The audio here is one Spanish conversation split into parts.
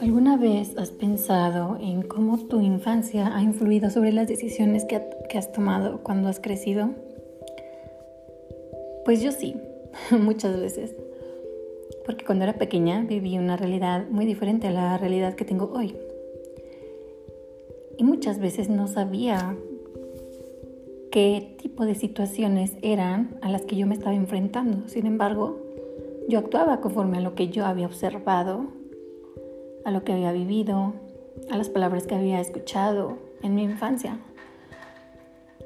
¿Alguna vez has pensado en cómo tu infancia ha influido sobre las decisiones que, has tomado cuando has crecido? Pues yo sí, muchas veces. Porque cuando era pequeña viví una realidad muy diferente a la realidad que tengo hoy. Y muchas veces no sabía qué tipo de situaciones eran a las que yo me estaba enfrentando. Sin embargo, yo actuaba conforme a lo que yo había observado a lo que había vivido, a las palabras que había escuchado en mi infancia.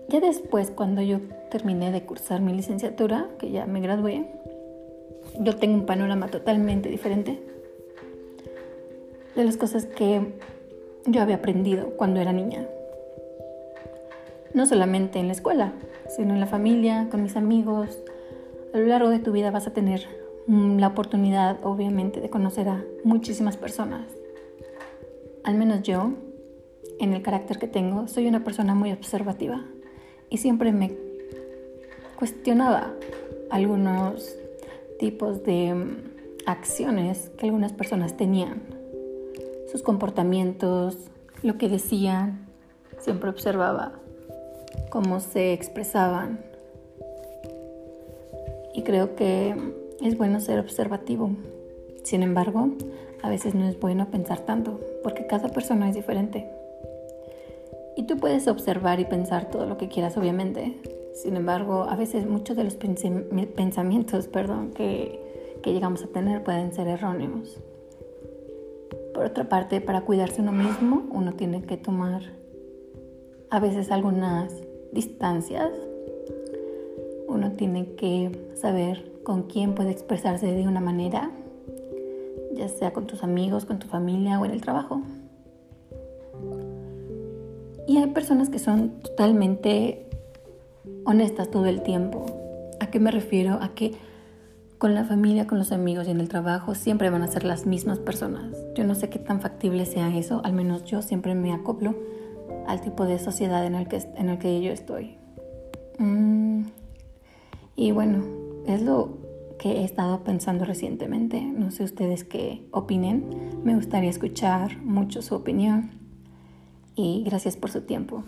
Ya después, cuando yo terminé de cursar mi licenciatura, que ya me gradué, yo tengo un panorama totalmente diferente de las cosas que yo había aprendido cuando era niña. No solamente en la escuela, sino en la familia, con mis amigos. A lo largo de tu vida vas a tener la oportunidad, obviamente, de conocer a muchísimas personas. Al menos yo, en el carácter que tengo, soy una persona muy observativa y siempre me cuestionaba algunos tipos de mm, acciones que algunas personas tenían, sus comportamientos, lo que decían, siempre observaba cómo se expresaban. Y creo que es bueno ser observativo. Sin embargo, a veces no es bueno pensar tanto, porque cada persona es diferente. Y tú puedes observar y pensar todo lo que quieras, obviamente. Sin embargo, a veces muchos de los pensamientos perdón, que, que llegamos a tener pueden ser erróneos. Por otra parte, para cuidarse uno mismo, uno tiene que tomar a veces algunas distancias. Uno tiene que saber con quién puede expresarse de una manera, ya sea con tus amigos, con tu familia o en el trabajo. Y hay personas que son totalmente honestas todo el tiempo. ¿A qué me refiero? A que con la familia, con los amigos y en el trabajo siempre van a ser las mismas personas. Yo no sé qué tan factible sea eso, al menos yo siempre me acoplo al tipo de sociedad en el que, en el que yo estoy. Mm, y bueno, es lo que he estado pensando recientemente. No sé ustedes qué opinen. Me gustaría escuchar mucho su opinión. Y gracias por su tiempo.